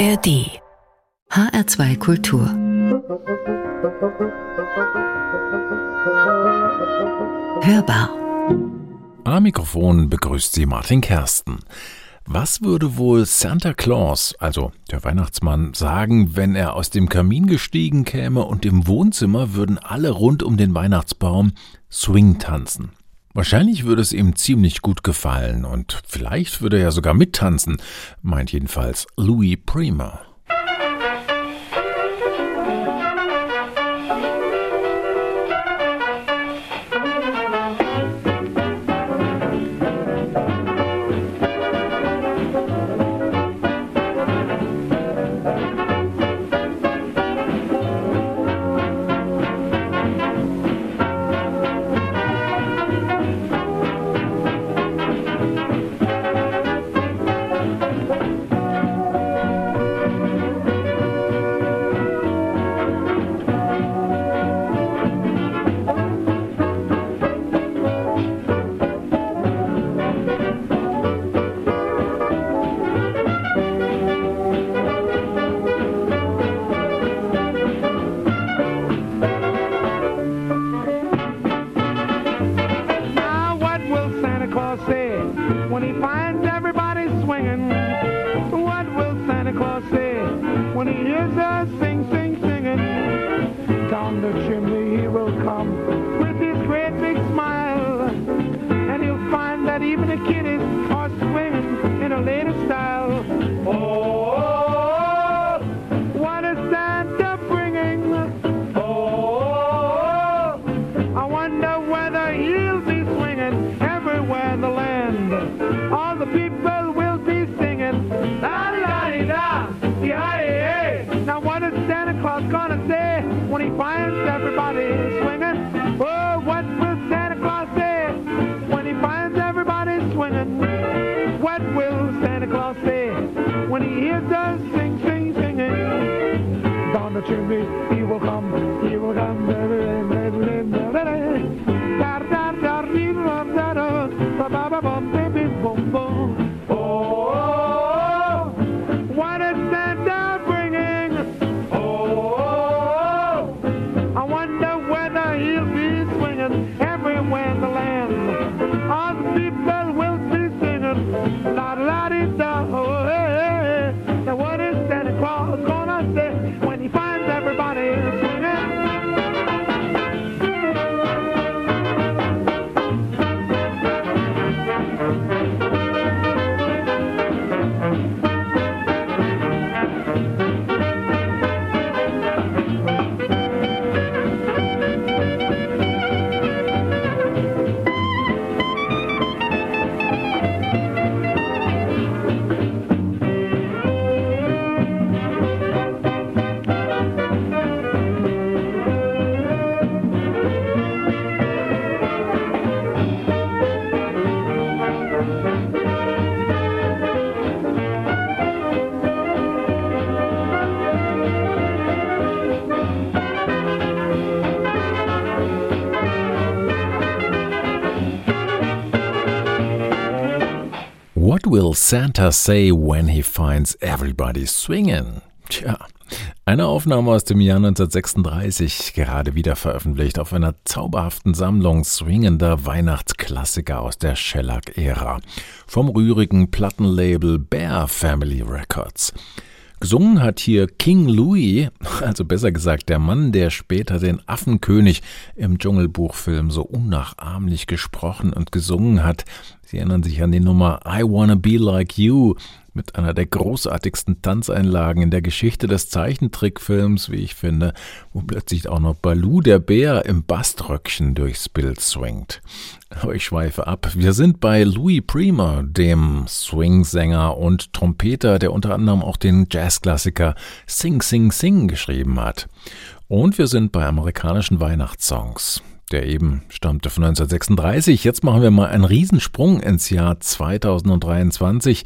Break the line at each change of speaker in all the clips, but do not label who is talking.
ARD HR2 Kultur Hörbar
Am Mikrofon begrüßt Sie Martin Kersten. Was würde wohl Santa Claus, also der Weihnachtsmann, sagen, wenn er aus dem Kamin gestiegen käme und im Wohnzimmer würden alle rund um den Weihnachtsbaum Swing tanzen? Wahrscheinlich würde es ihm ziemlich gut gefallen und vielleicht würde er sogar mittanzen, meint jedenfalls Louis Prima.
not even a kid is down the will Santa say when he finds everybody swinging?
Tja, eine Aufnahme aus dem Jahr 1936, gerade wieder veröffentlicht auf einer zauberhaften Sammlung swingender Weihnachtsklassiker aus der Shellac-Ära vom rührigen Plattenlabel Bear Family Records. Gesungen hat hier King Louis, also besser gesagt der Mann, der später den Affenkönig im Dschungelbuchfilm so unnachahmlich gesprochen und gesungen hat. Sie erinnern sich an die Nummer I Wanna Be Like You mit einer der großartigsten Tanzeinlagen in der Geschichte des Zeichentrickfilms, wie ich finde, wo plötzlich auch noch Baloo der Bär im Baströckchen durchs Bild swingt. Aber ich schweife ab. Wir sind bei Louis Prima, dem Swing-Sänger und Trompeter, der unter anderem auch den Jazzklassiker Sing Sing Sing geschrieben hat. Und wir sind bei amerikanischen Weihnachtssongs. Der eben stammte von 1936. Jetzt machen wir mal einen Riesensprung ins Jahr 2023.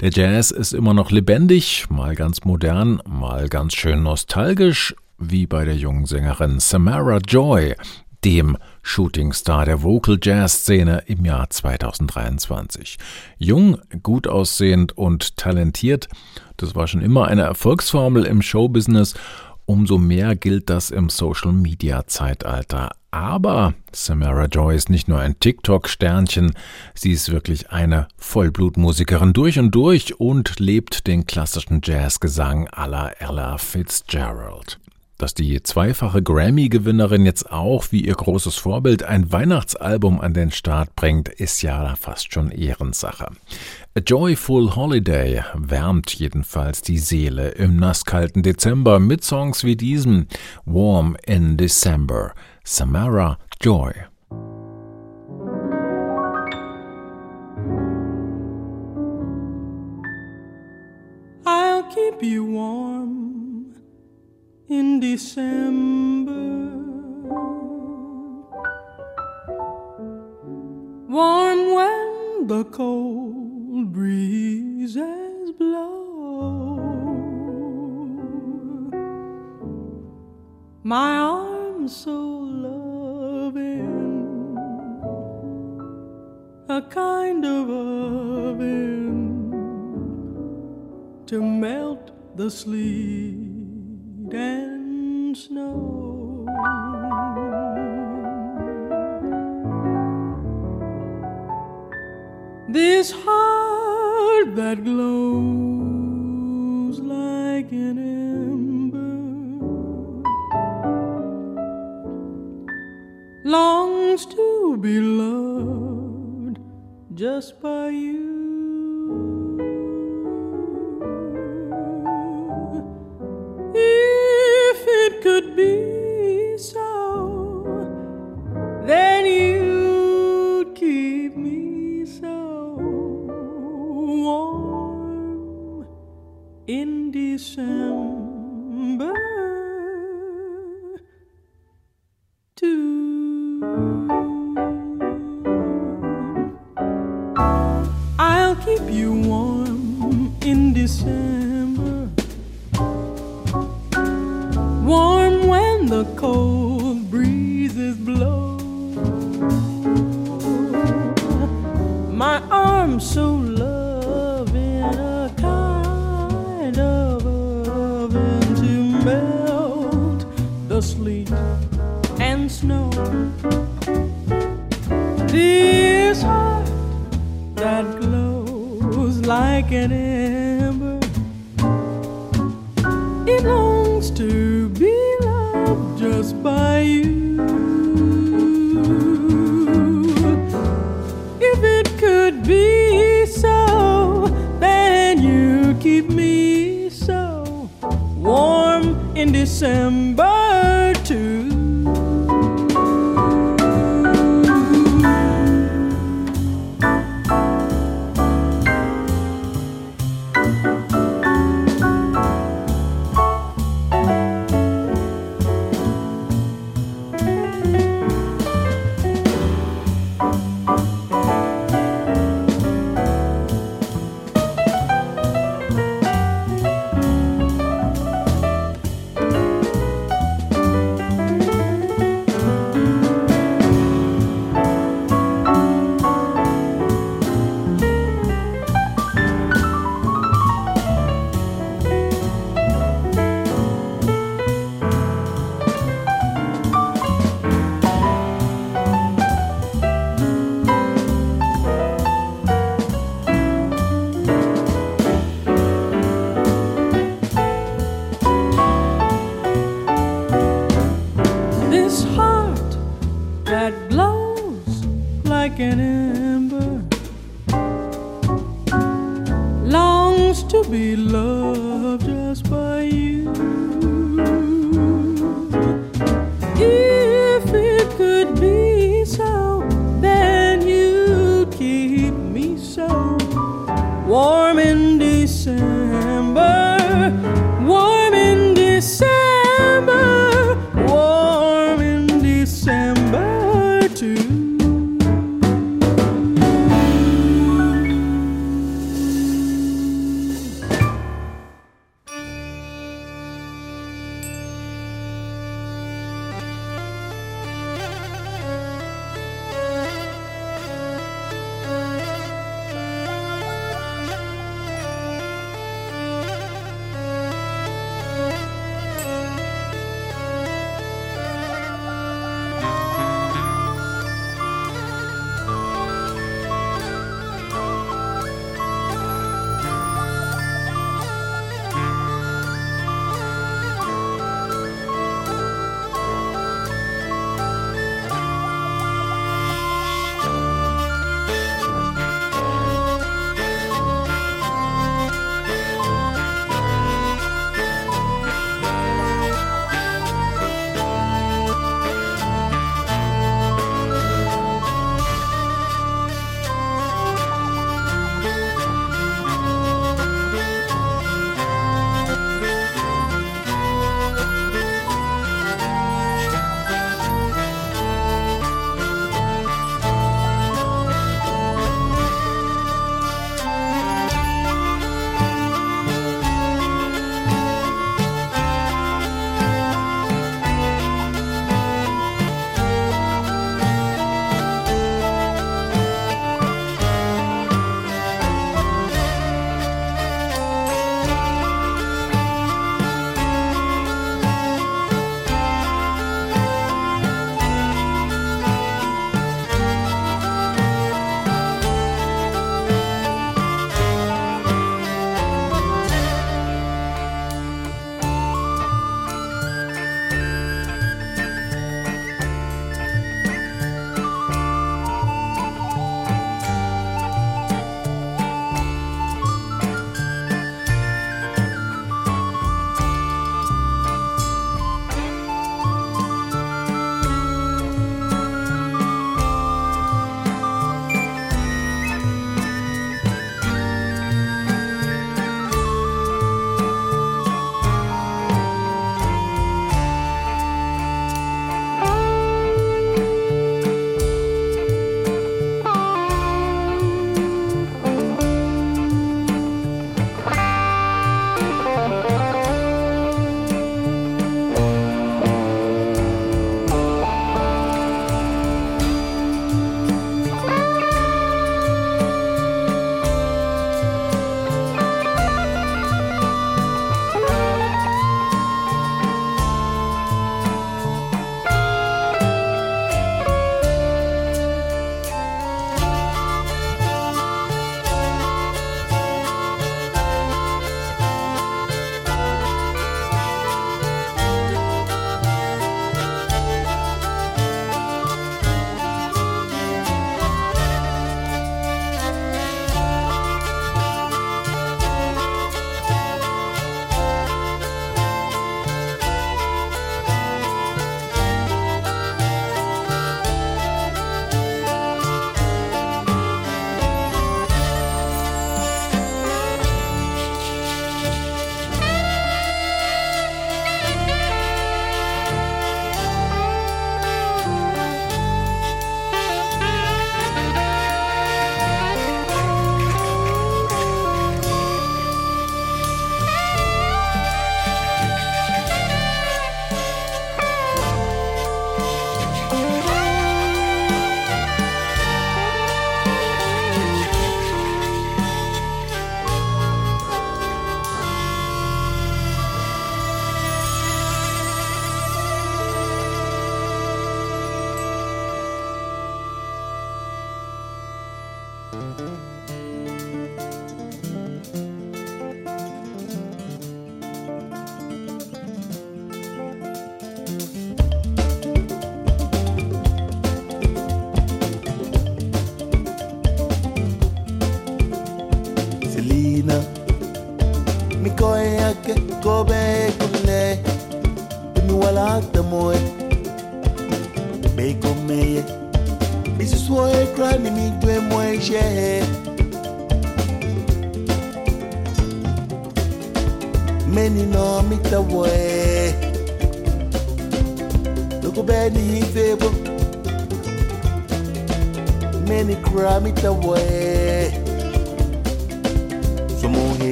Der Jazz ist immer noch lebendig, mal ganz modern, mal ganz schön nostalgisch, wie bei der jungen Sängerin Samara Joy. dem Shootingstar der Vocal Jazz Szene im Jahr 2023. Jung, gut aussehend und talentiert, das war schon immer eine Erfolgsformel im Showbusiness umso mehr gilt das im Social Media Zeitalter. Aber Samara Joy ist nicht nur ein TikTok-Sternchen, sie ist wirklich eine Vollblutmusikerin durch und durch und lebt den klassischen Jazzgesang aller Ella Fitzgerald. Dass die zweifache Grammy-Gewinnerin jetzt auch wie ihr großes Vorbild ein Weihnachtsalbum an den Start bringt, ist ja fast schon Ehrensache. A Joyful Holiday wärmt jedenfalls die Seele im nasskalten Dezember mit Songs wie diesem Warm in December. Samara Joy.
I'll keep you warm in December. Warm when the cold breezes blow. My arms so loving, a kind of oven to melt the and snow. This heart that glows like an ember longs to be loved just by you. Could be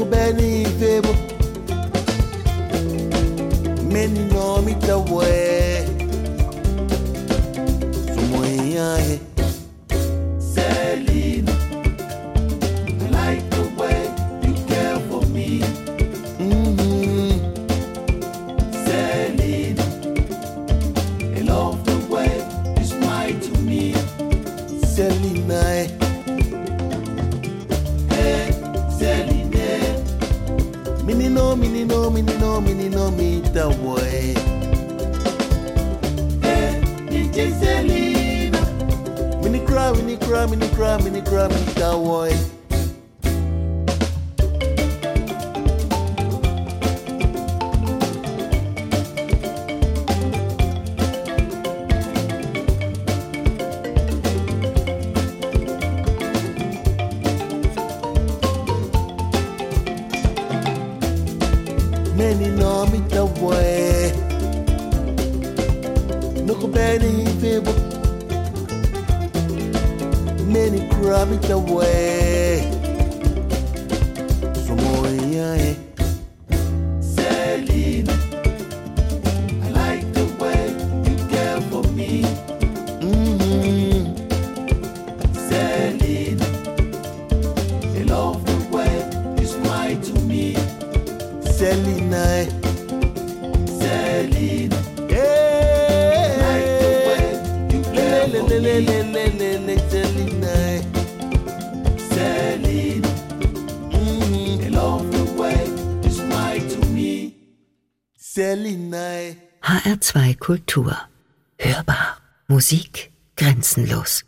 go beni febo Meni no mi tawe Sumo yaye nomini nomita cry, Minikra, cry, minikra, cry, minikra woe.
HR2 Kultur. Hörbar. Musik grenzenlos.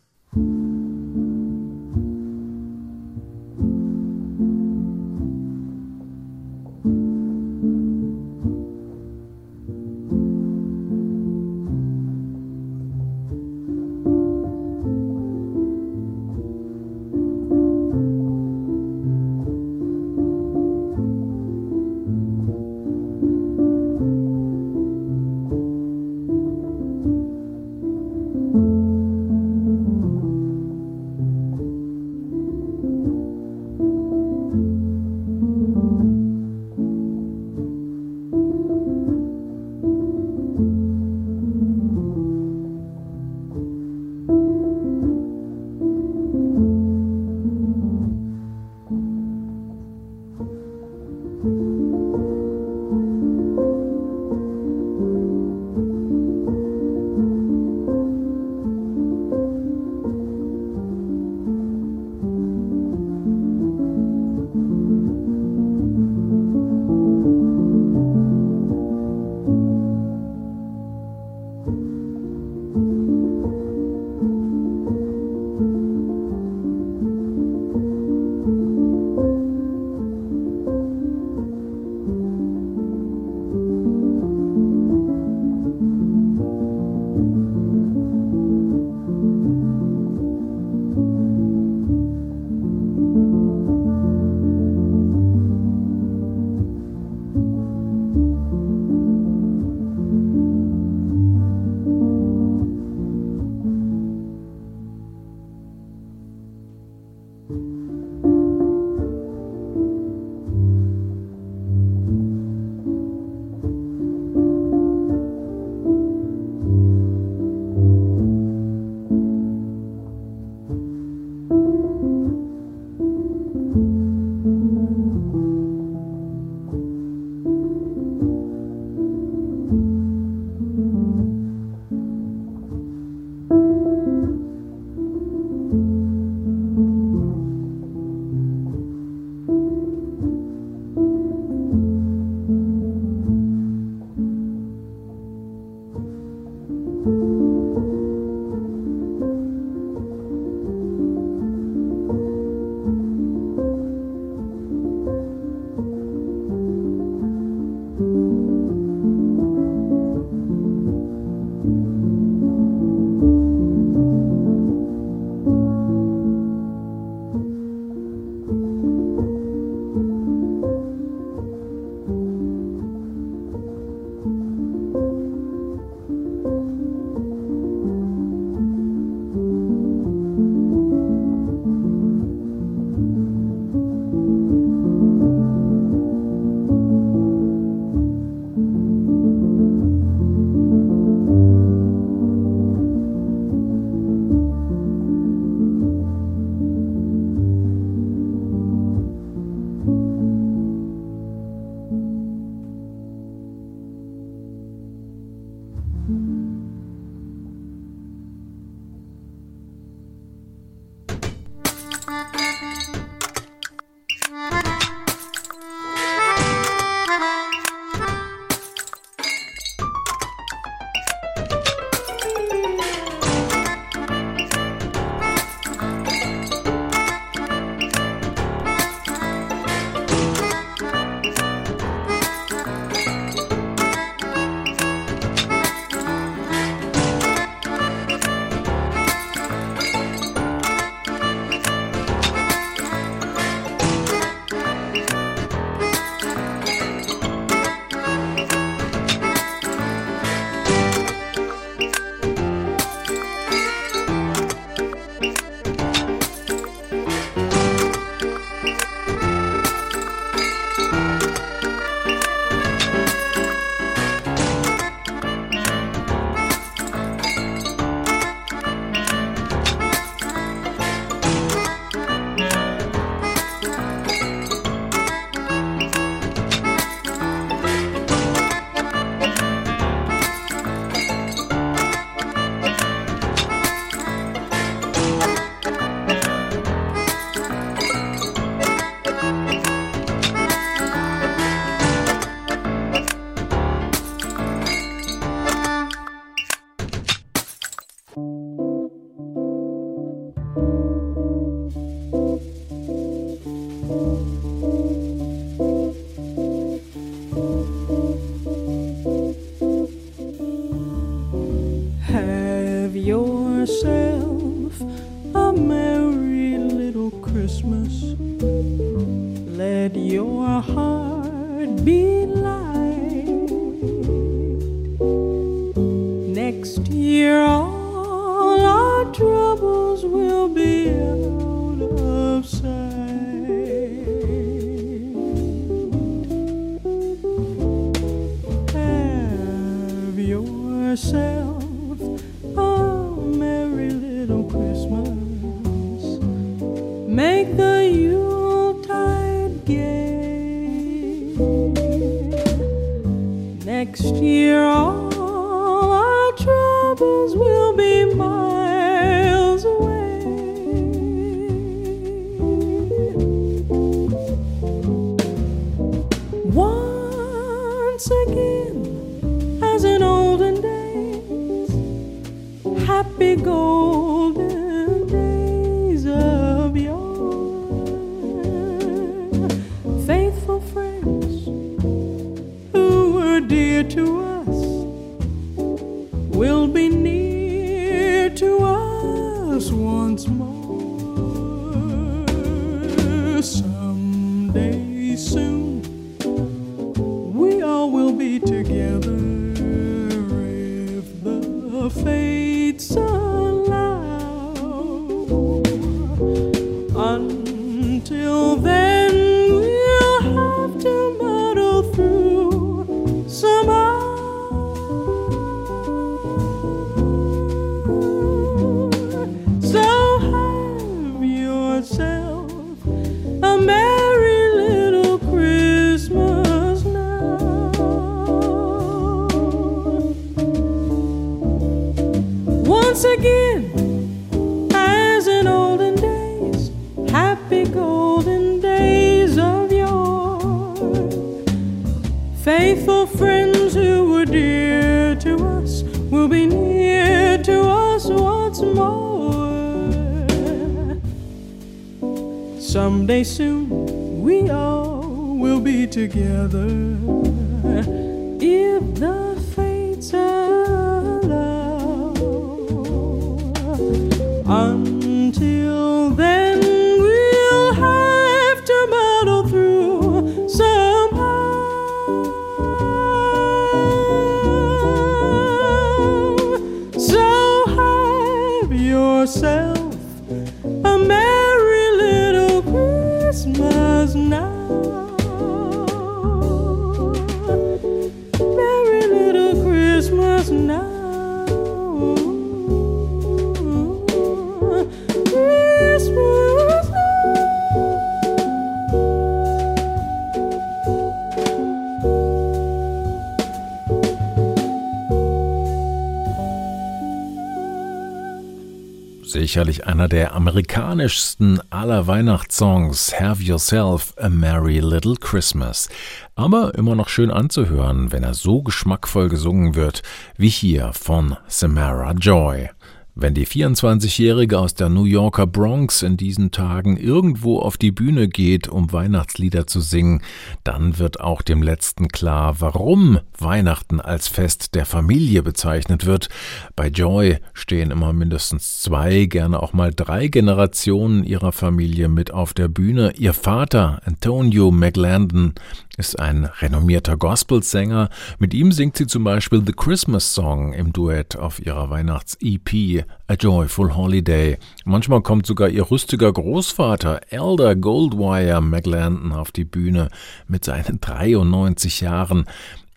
Sicherlich einer der amerikanischsten aller Weihnachtssongs, Have Yourself a Merry Little Christmas. Aber immer noch schön anzuhören, wenn er so geschmackvoll gesungen wird, wie hier von Samara Joy. Wenn die 24-Jährige aus der New Yorker Bronx in diesen Tagen irgendwo auf die Bühne geht, um Weihnachtslieder zu singen, dann wird auch dem Letzten klar, warum Weihnachten als Fest der Familie bezeichnet wird. Bei Joy stehen immer mindestens zwei, gerne auch mal drei Generationen ihrer Familie mit auf der Bühne. Ihr Vater, Antonio McLandon, ist ein renommierter Gospelsänger. Mit ihm singt sie zum Beispiel The Christmas Song im Duett auf ihrer Weihnachts-EP A Joyful Holiday. Manchmal kommt sogar ihr rüstiger Großvater Elder Goldwire McLandon auf die Bühne mit seinen 93 Jahren.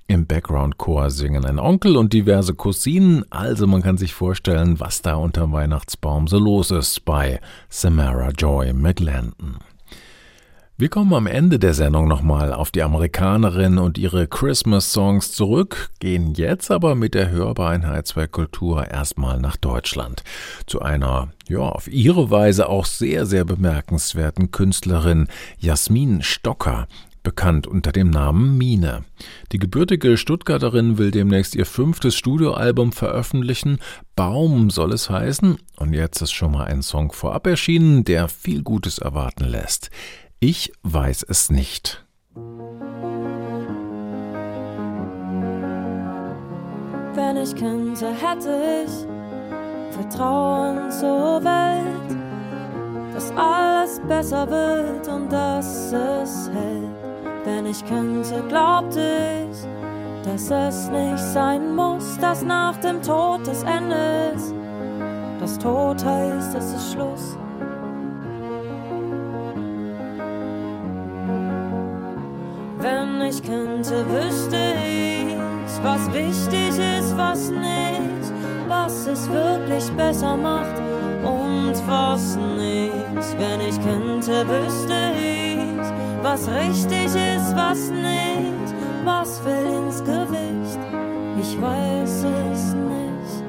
Im Background-Chor singen ein Onkel und diverse Cousinen, also man kann sich vorstellen, was da unterm Weihnachtsbaum so los ist bei Samara Joy McLandon. Wir kommen am Ende der Sendung nochmal auf die Amerikanerin und ihre Christmas-Songs zurück, gehen jetzt aber mit der Hörbareinheitswerkkultur erstmal nach Deutschland. Zu einer, ja, auf ihre Weise auch sehr, sehr bemerkenswerten Künstlerin Jasmin Stocker bekannt unter dem Namen Mine. Die gebürtige Stuttgarterin will demnächst ihr fünftes Studioalbum veröffentlichen. Baum soll es heißen. Und jetzt ist schon mal ein Song vorab erschienen, der viel Gutes erwarten lässt. Ich weiß es nicht.
Wenn ich könnte, hätte ich Vertrauen zur Welt, dass alles besser wird und dass es hält. Wenn ich könnte, glaubte ich, dass es nicht sein muss, dass nach dem Tod das Ende ist. Das Tod heißt, es ist Schluss. Ich könnte, wüsste ich, was wichtig ist, was nicht. was es wirklich besser macht und was nicht. Wenn ich könnte, wüsste ich, was richtig ist, was nicht, was fällt ins Gewicht. Ich weiß es nicht.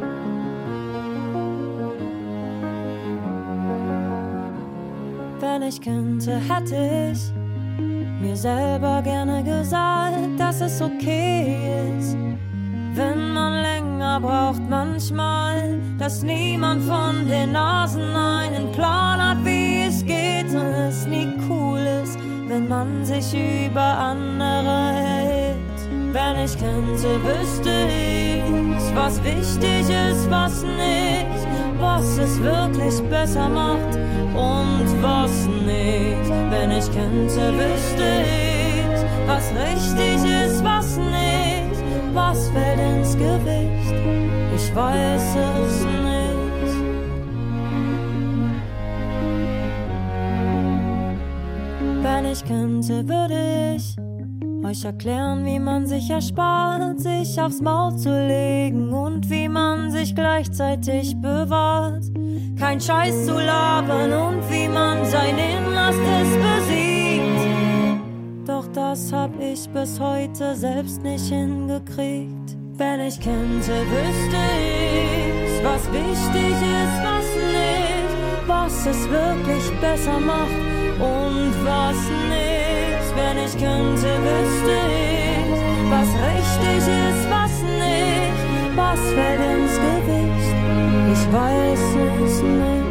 Wenn ich könnte, hätte ich mir selber gerne gesagt, dass es okay ist, wenn man länger braucht manchmal, dass niemand von den Nasen einen Plan hat, wie es geht und es nie cool ist, wenn man sich über andere hält. Wenn ich könnte, wüsste ich, was wichtig ist, was nicht, was es wirklich besser macht und was nicht. Wenn ich könnte, wüsste ich, was richtig ist, was nicht, was fällt ins Gewicht. Ich weiß es nicht. Wenn ich könnte, würde ich euch erklären, wie man sich erspart, sich aufs Maul zu legen und wie man sich gleichzeitig bewahrt. Kein Scheiß zu labern und wie man sein Innerstes besiegt. Doch das hab ich bis heute selbst nicht hingekriegt. Wenn ich könnte, wüsste ich, was wichtig ist, was nicht, was es wirklich besser macht und was nicht wenn ich könnte, wüsste ich, was richtig ist, was nicht, was fällt ins Gewicht. Ich weiß es nicht.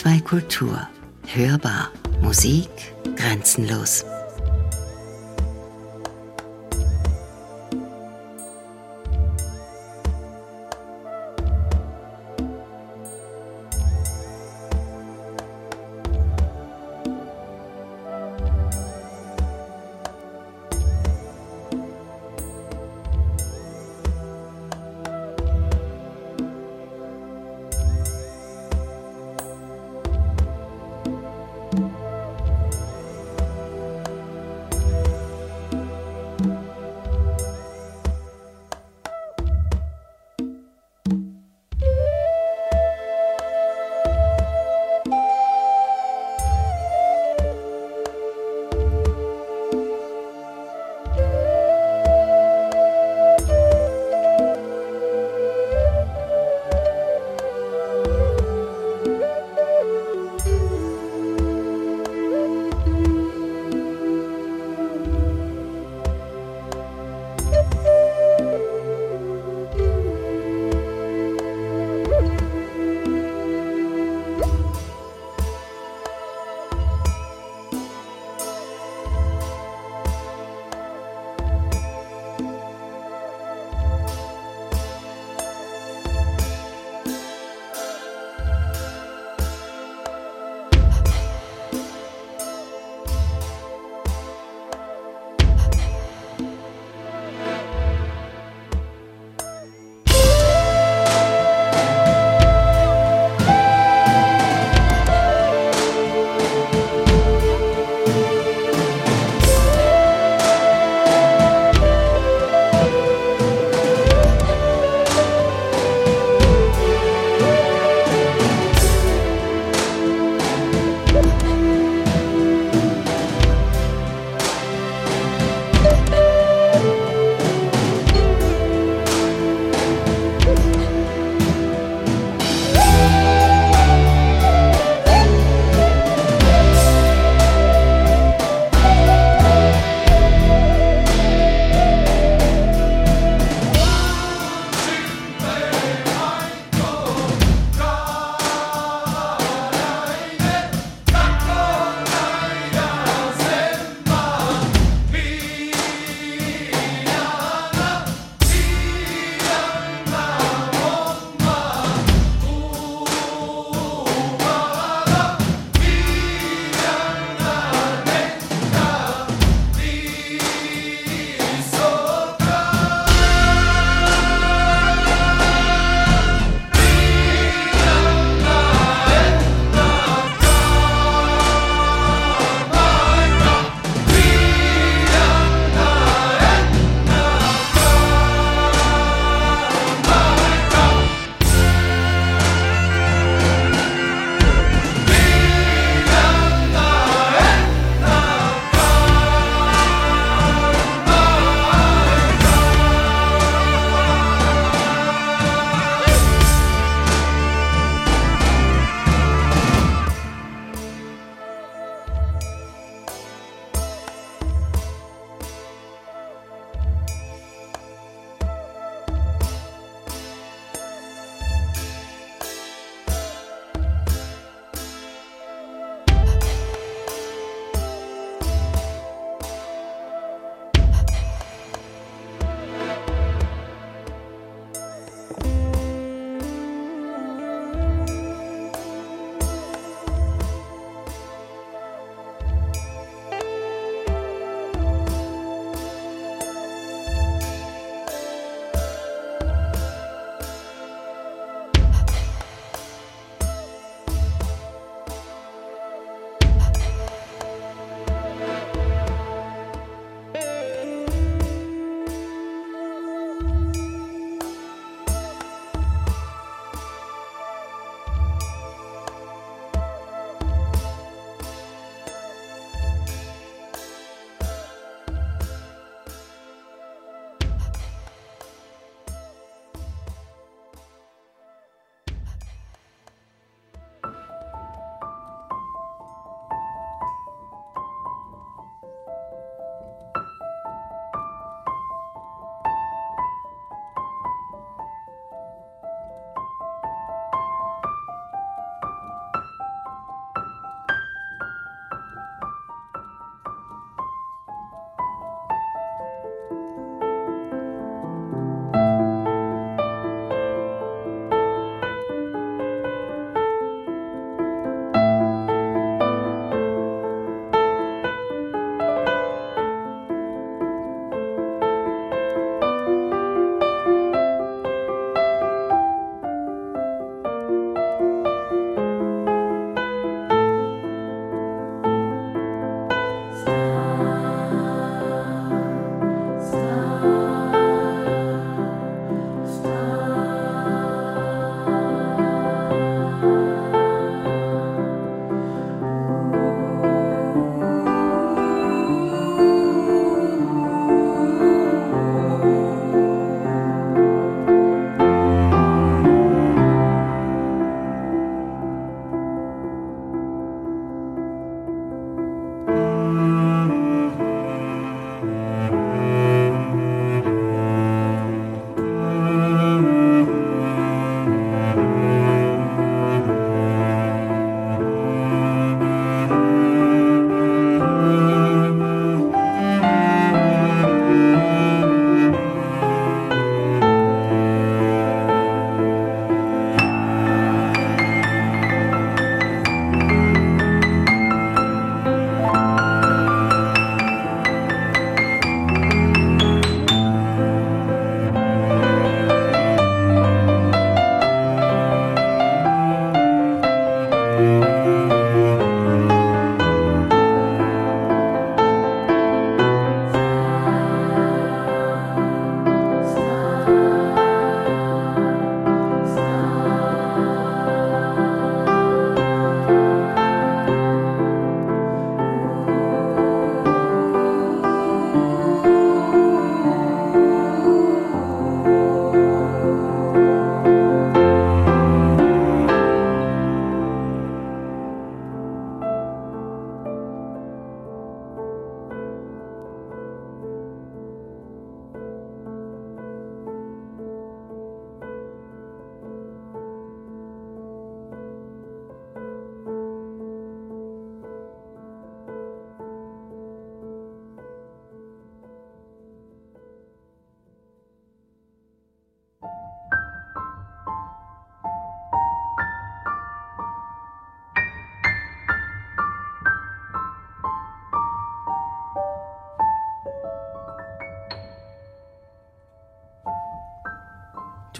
HR2 Kultur. Hörbar. Musik grenzenlos.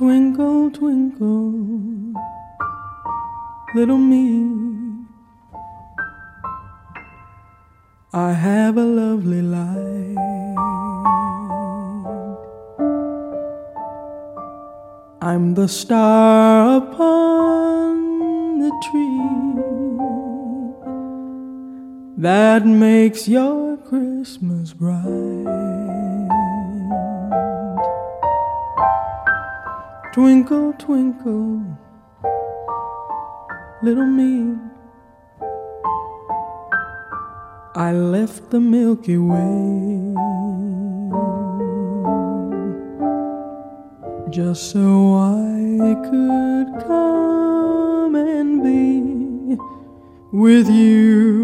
Twinkle, twinkle, little me. I have a lovely light. I'm the star upon the tree that makes your Christmas bright. Twinkle, twinkle, little me. I left the Milky Way just so I could come and be with you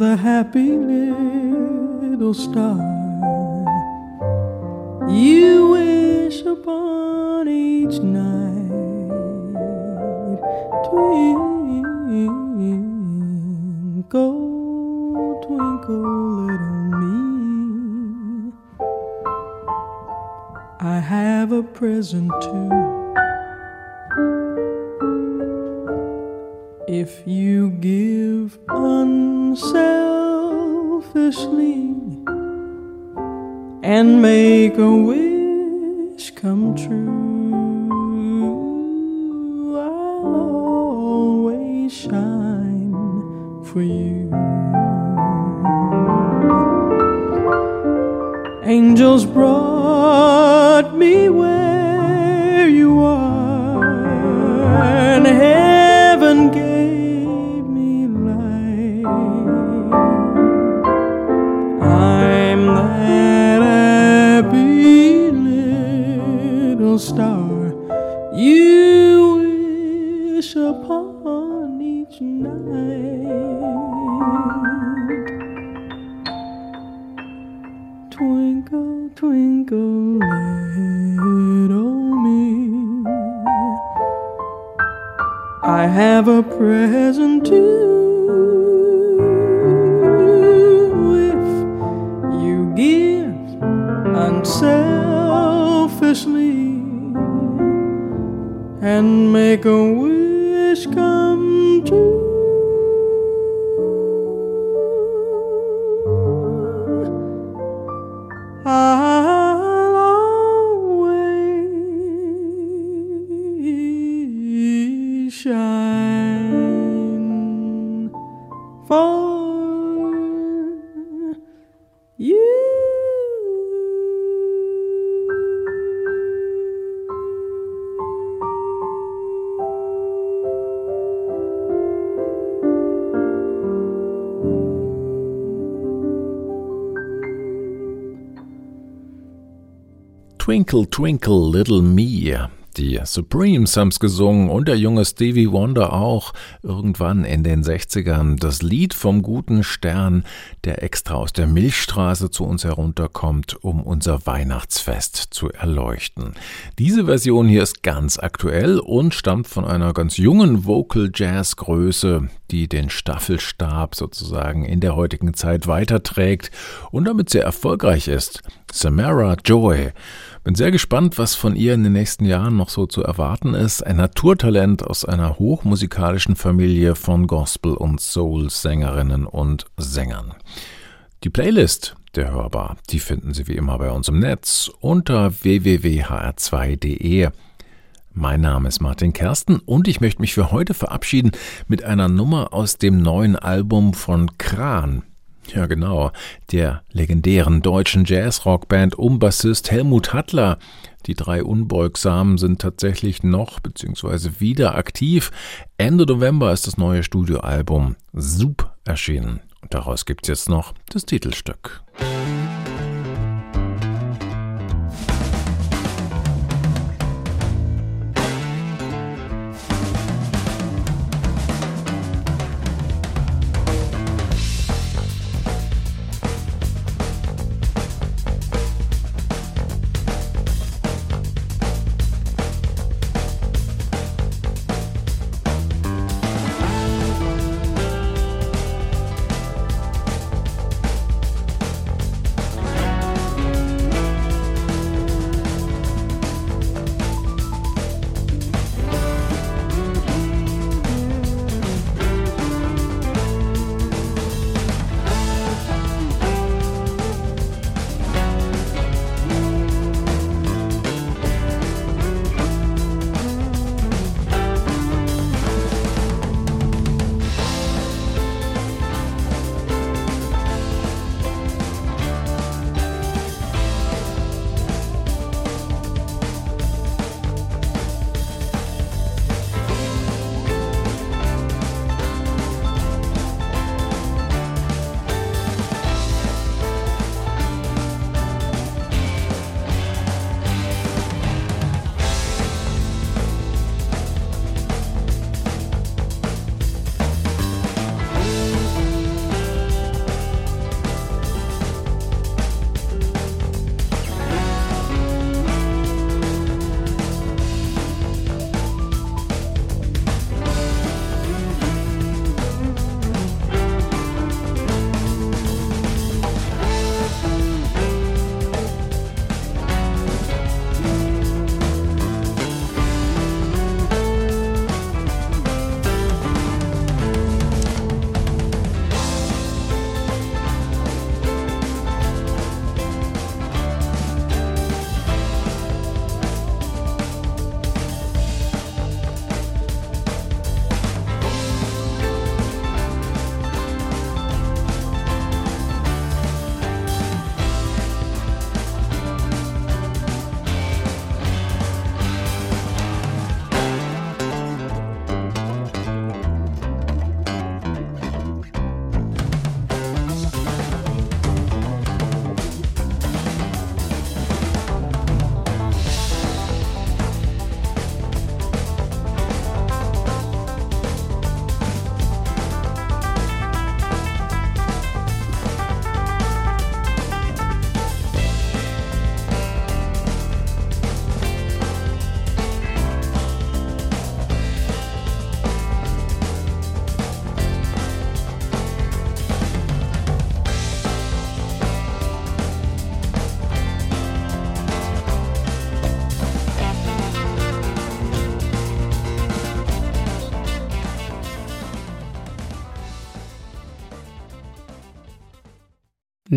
the happy little star you wish upon each night. Twinkle, twinkle, little me. I have a present too. If you give unselfishly and make a wish come true, I'll always shine for you. Angels brought have a present too. If you give unselfishly and make a wish come true.
Twinkle Twinkle Little Me. Die Supremes haben's gesungen und der junge Stevie Wonder auch irgendwann in den 60ern. Das Lied vom guten Stern, der extra aus der Milchstraße zu uns herunterkommt, um unser Weihnachtsfest zu erleuchten. Diese Version hier ist ganz aktuell und stammt von einer ganz jungen Vocal Jazz Größe, die den Staffelstab sozusagen in der heutigen Zeit weiterträgt und damit sehr erfolgreich ist. Samara Joy. Bin sehr gespannt, was von ihr in den nächsten Jahren noch so zu erwarten ist. Ein Naturtalent aus einer hochmusikalischen Familie von Gospel- und Soul-Sängerinnen und Sängern. Die Playlist der Hörbar, die finden Sie wie immer bei uns im Netz unter www.hr2.de. Mein Name ist Martin Kersten und ich möchte mich für heute verabschieden mit einer Nummer aus dem neuen Album von Kran. Ja, genau, der legendären deutschen Jazz-Rockband um Bassist Helmut Hattler. Die drei Unbeugsamen sind tatsächlich noch bzw. wieder aktiv. Ende November ist das neue Studioalbum Soup erschienen. Und daraus gibt's jetzt noch das Titelstück.